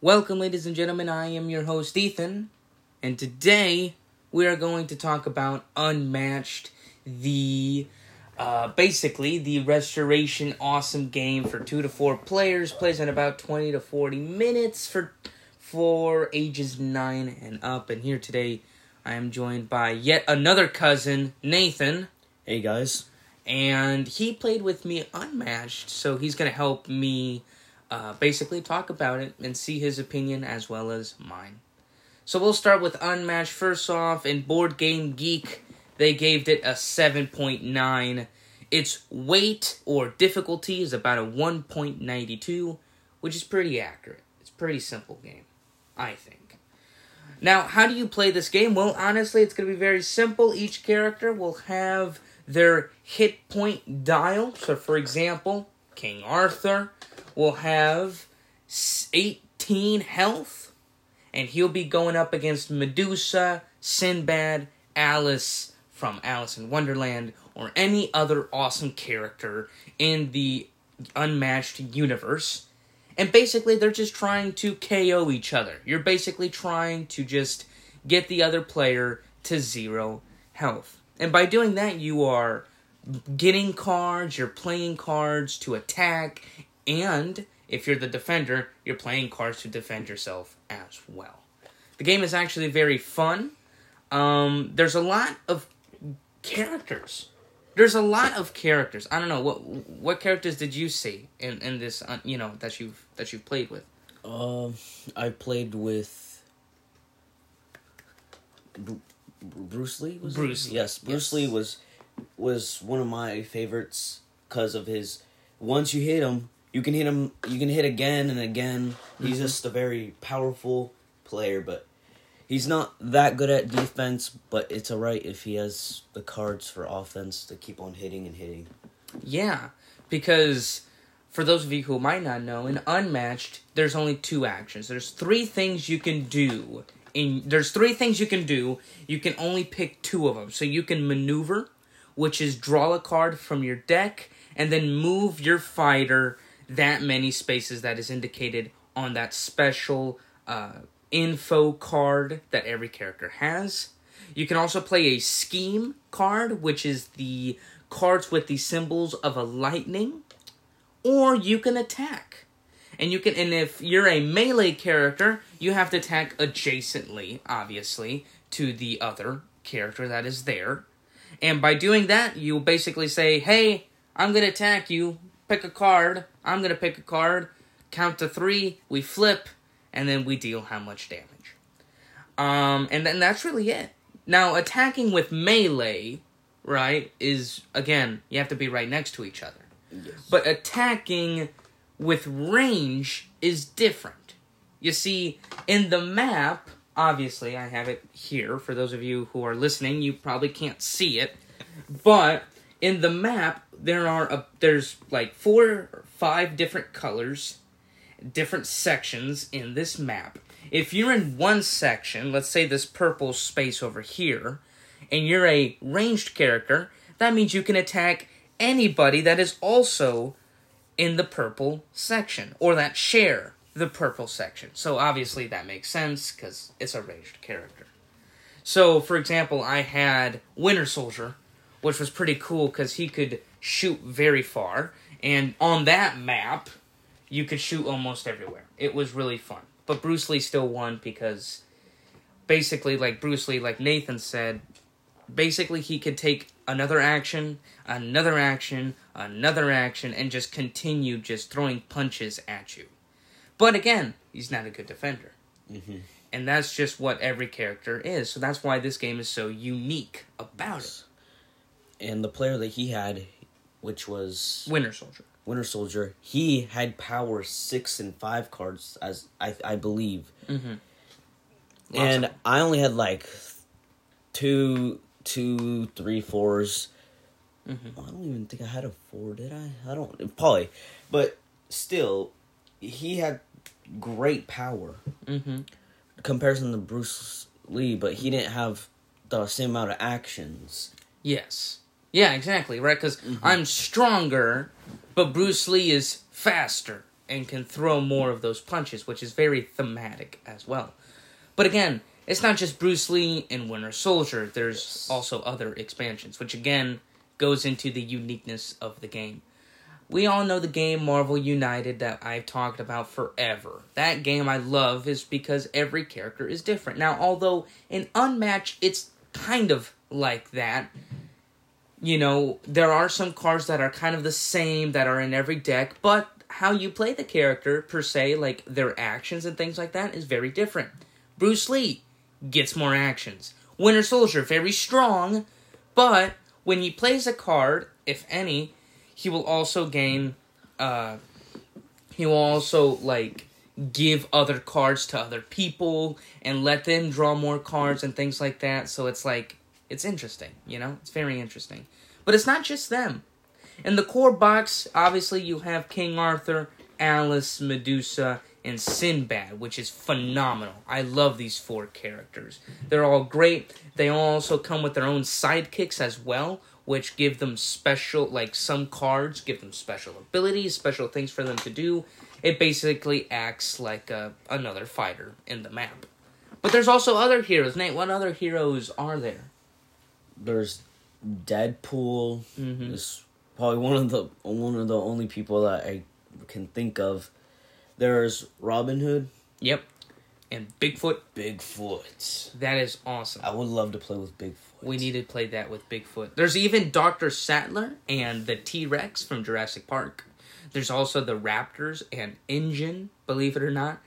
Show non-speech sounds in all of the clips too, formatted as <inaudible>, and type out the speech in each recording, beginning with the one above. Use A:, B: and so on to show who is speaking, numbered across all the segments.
A: Welcome, ladies and gentlemen. I am your host, Ethan, and today we are going to talk about Unmatched, the uh, basically the restoration awesome game for two to four players, plays in about twenty to forty minutes for for ages nine and up. And here today, I am joined by yet another cousin, Nathan,
B: Hey guys.
A: and he played with me Unmatched, so he's gonna help me uh, basically talk about it and see his opinion as well as mine. So we'll start with Unmatched first off. In Board Game Geek, they gave it a 7.9. Its weight or difficulty is about a 1.92, which is pretty accurate. It's pretty simple game, I think. Now, how do you play this game? Well, honestly, it's going to be very simple. Each character will have their hit point dial. So, for example, King Arthur will have 18 health, and he'll be going up against Medusa, Sinbad, Alice from Alice in Wonderland, or any other awesome character in the unmatched universe. And basically, they're just trying to KO each other. You're basically trying to just get the other player to zero health. And by doing that, you are getting cards, you're playing cards to attack, and if you're the defender, you're playing cards to defend yourself as well. The game is actually very fun. Um, there's a lot of characters. There's a lot of characters. I don't know what what characters did you see in in this uh, you know that you've that you've played with.
B: Um, I played with Bru- Bru- Bruce Lee. Was?
A: Bruce Lee,
B: Yes, Bruce
A: yes.
B: Lee was was one of my favorites because of his. Once you hit him, you can hit him. You can hit again and again. He's mm-hmm. just a very powerful player, but he's not that good at defense. But it's alright if he has the cards for offense to keep on hitting and hitting.
A: Yeah, because for those of you who might not know, in Unmatched, there's only two actions. There's three things you can do. In there's three things you can do. You can only pick two of them. So you can maneuver, which is draw a card from your deck and then move your fighter that many spaces that is indicated on that special uh, info card that every character has. You can also play a scheme card, which is the cards with the symbols of a lightning, or you can attack. And you can and if you're a melee character, you have to attack adjacently, obviously, to the other character that is there. And by doing that, you basically say, "Hey, I'm going to attack you. Pick a card. I'm going to pick a card. Count to 3, we flip, and then we deal how much damage." Um, and then that's really it. Now, attacking with melee, right, is again, you have to be right next to each other.
B: Yes.
A: But attacking with range is different. You see, in the map, obviously, I have it here. For those of you who are listening, you probably can't see it. But in the map, there are a, there's like four or five different colors, different sections in this map. If you're in one section, let's say this purple space over here, and you're a ranged character, that means you can attack anybody that is also in the purple section or that share the purple section. So obviously that makes sense because it's a ranged character. So, for example, I had Winter Soldier, which was pretty cool because he could shoot very far, and on that map, you could shoot almost everywhere. It was really fun. But Bruce Lee still won because basically, like Bruce Lee, like Nathan said, basically he could take another action, another action, another action, and just continue just throwing punches at you. But again, he's not a good defender.
B: Mhm.
A: And that's just what every character is. So that's why this game is so unique about it.
B: And the player that he had, which was
A: Winter Soldier.
B: Winter Soldier, he had power six and five cards, as I I believe,
A: Mm-hmm.
B: and I only had like two, two, three fours.
A: Mhm.
B: I don't even think I had a four, did I? I don't probably, but still, he had great power
A: Mm-hmm.
B: comparison to Bruce Lee, but he didn't have the same amount of actions.
A: Yes. Yeah, exactly, right? Because mm-hmm. I'm stronger, but Bruce Lee is faster. and can throw more of those punches, which is very thematic as well. But again, it's not just Bruce Lee and Winter Soldier. There's
B: Yes.
A: also other expansions, which again goes into the uniqueness of the game. We all know the game Marvel United that I've talked about forever. That game I love is because every character is different. Now, although in Unmatched it's kind of like that, you know, there are some cards that are kind of the same that are in every deck, but how you play the character per se, like their actions and things like that, is very different. Bruce Lee gets more actions. Winter Soldier, very strong, but when he plays a card, if any, he will also gain uh he will also like give other cards to other people and let them draw more cards and things like that. So it's like it's interesting, you know? It's very interesting. But it's not just them. In the core box, obviously you have King Arthur, Alice, Medusa, and Sinbad, which is phenomenal. I love these four characters. They're all great. They also come with their own sidekicks as well, which give them special like some cards give them special abilities, special things for them to do. It basically acts like a, another fighter in the map. But there's also other heroes. Nate, what other heroes are there?
B: There's Deadpool.
A: Mhm.
B: Is probably one of the one of the only people that I can think of. There's Robin Hood,
A: Yep. And Bigfoot,
B: Bigfoot.
A: that is awesome.
B: I would love to play with Bigfoot.
A: We need to play that with Bigfoot. There's even Dr. Sattler and the T Rex from Jurassic Park. There's also the Raptors and InGen, believe it or not.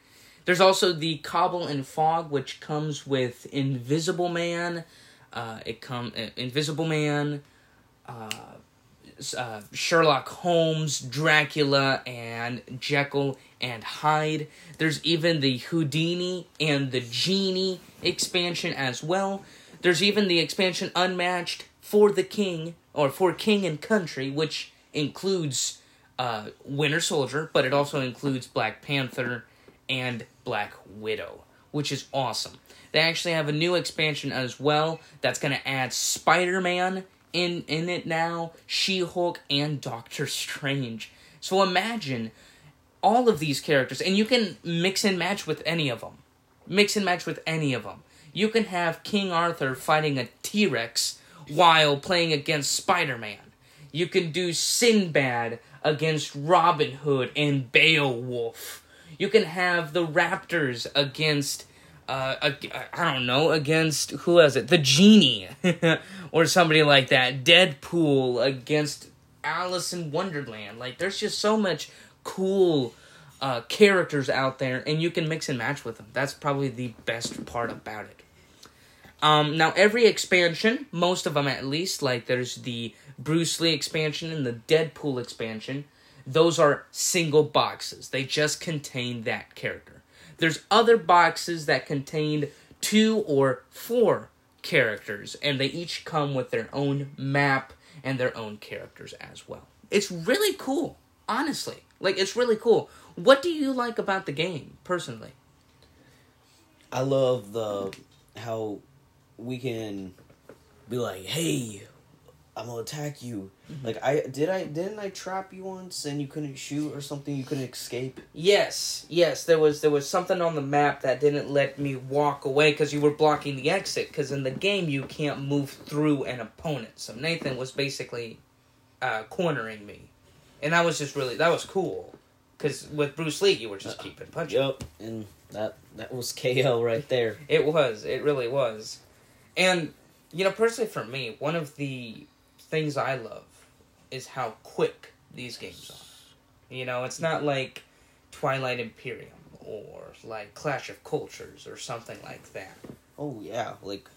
A: There's also the Cobble and Fog, which comes with Invisible Man. Uh, it come uh, Invisible Man, uh, uh, Sherlock Holmes, Dracula, and Jekyll and Hyde. There's even the Houdini and the Genie expansion as well. There's even the expansion Unmatched for the King, or for King and Country, which includes uh, Winter Soldier, but it also includes Black Panther and Black Widow, which is awesome. They actually have a new expansion as well that's going to add Spider Man in, in it now, She Hulk, and Doctor Strange. So imagine all of these characters, and you can mix and match with any of them. Mix and match with any of them. You can have King Arthur fighting a T Rex while playing against Spider Man. You can do Sinbad against Robin Hood and Beowulf. You can have the Raptors against, uh, I don't know, against who has it? The Genie, <laughs> or somebody like that. Deadpool against Alice in Wonderland. Like, there's just so much cool uh, characters out there, and you can mix and match with them. That's probably the best part about it. Um, now every expansion, most of them at least, like there's the Bruce Lee expansion and the Deadpool expansion, those are single boxes. They just contain that character. There's other boxes that contain two or four characters, and they each come with their own map and their own characters as well. It's really cool, honestly. Like it's really cool. What do you like about the game, personally?
B: I love the how we can be like, "Hey, I'm gonna attack you." Like I did, I didn't I trap you once and you couldn't shoot or something. You couldn't escape.
A: Yes, yes, there was there was something on the map that didn't let me walk away because you were blocking the exit. Because in the game you can't move through an opponent. So Nathan was basically uh, cornering me, and that was just really that was cool. Because with Bruce Lee, you were just keeping punching.
B: Yup, and that that was KO right there.
A: It was. It really was. And, you know, personally for me, one of the things I love is how quick these games are. You know, it's not like Twilight Imperium or like Clash of Cultures or something like that.
B: Oh yeah, like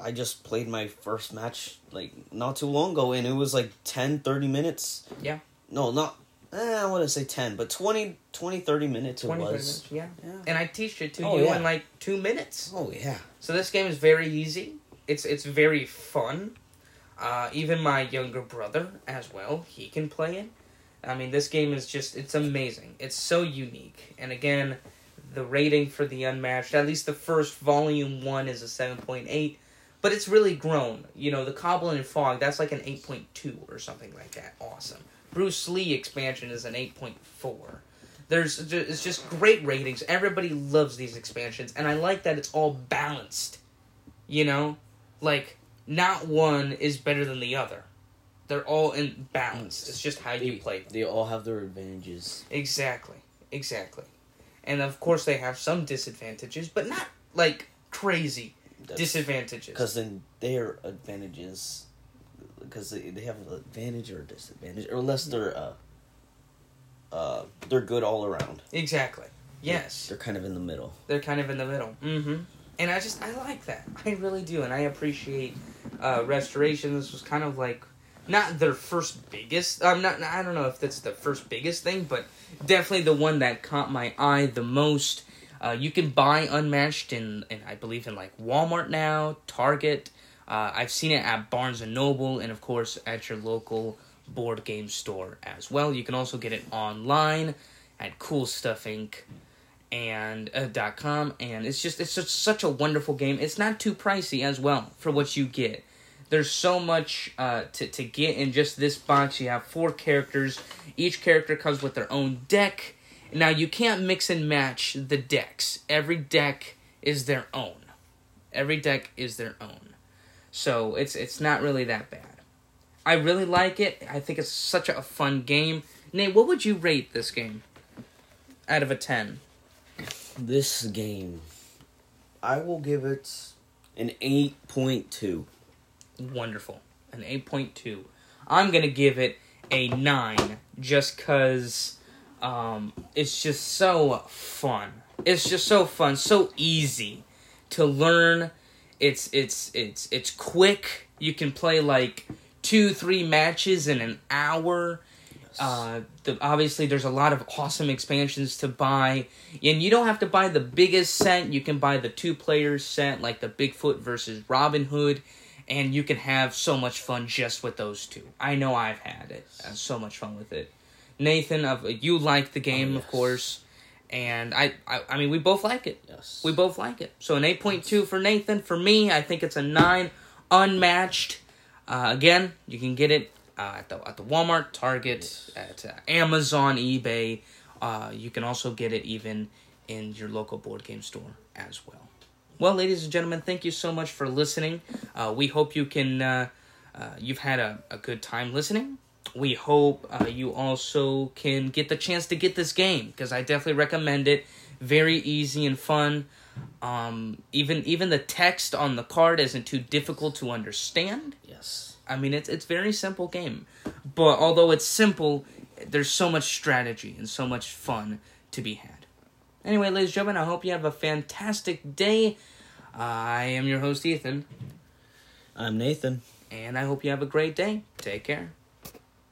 B: I just played my first match like not too long ago and it was like 10 30 minutes.
A: Yeah.
B: No, not eh, I wouldn't say 10, but 20 20 30 minutes
A: 20,
B: it
A: 30 minutes, yeah.
B: Yeah.
A: And I teach it to
B: Oh,
A: you
B: yeah.
A: in like two minutes.
B: Oh yeah.
A: So this game is very easy. It's it's very fun. Uh, even my younger brother as well, he can play it. I mean, this game is just it's amazing. It's so unique. And again, the rating for the unmatched, at least the first volume 1 is a 7.8, but it's really grown. You know, the Cobble and Fog, that's like an 8.2 or something like that. Awesome. Bruce Lee expansion is an 8.4. There's it's just great ratings. Everybody loves these expansions, and I like that it's all balanced. You know, like not one is better than the other. They're all in balance. It's just how
B: They,
A: you play them.
B: they all have their advantages.
A: Exactly. Exactly. And of course they have some disadvantages, but not like crazy disadvantages.
B: Because then their advantages, because they, they have an advantage or a disadvantage, or unless they're uh, uh, they're good all around.
A: Exactly. Yes.
B: They're kind of in the middle.
A: They're kind of in the middle. Mm-hmm. And I just I like that. I really do, and I appreciate uh, Restoration. This was kind of like not their first biggest. I'm not. I don't know if that's the first biggest thing, but definitely the one that caught my eye the most. Uh, you can buy Unmatched in, in I believe in like Walmart now, Target. Uh, I've seen it at Barnes and Noble, and of course at your local board game store as well. You can also get it online at Cool Stuff Inc and uh, com and it's just it's just such a wonderful game. It's not too pricey as well for what you get. There's so much uh, to, to get in just this box. You have four characters. Each character comes with their own deck. Now you can't mix and match the decks. Every deck is their own. Every deck is their own. So it's it's not really that bad. I really like it. I think it's such a fun game. Nate what would you rate this game out of a 10
B: This game, I will give it an eight point two.
A: wonderful. An 8.2. I'm going to give it a 9 just cuz um it's just so fun. It's just so fun, so easy to learn. It's it's it's it's quick. You can play like 2 3 matches in an hour. Uh, the, obviously, there's a lot of awesome expansions to buy, and you don't have to buy the biggest set. You can buy the two players set, like the Bigfoot versus Robin Hood, and you can have so much fun just with those two. I know I've had it, uh, so much fun with it. Nathan, of you like the game,
B: Oh,
A: of course, and I, I, I mean, we both like it.
B: Yes.
A: We both like it. So an 8.2 for Nathan. For me, I think it's a 9 unmatched. Uh, again, you can get it uh, at the at the Walmart, Target, at uh, Amazon, eBay. Uh, you can also get it even in your local board game store as well. Well, ladies and gentlemen, thank you so much for listening. Uh, we hope you can uh, uh, you've had a, a good time listening. We hope uh, you also can get the chance to get this game because I definitely recommend it. Very easy and fun. Um, even even the text on the card isn't too difficult to understand.
B: Yes.
A: I mean, it's it's very simple game, but although it's simple, there's so much strategy and so much fun to be had. Anyway, ladies and gentlemen, I hope you have a fantastic day. I am your host Ethan,
B: I'm Nathan.
A: and I hope you have a great day. Take care.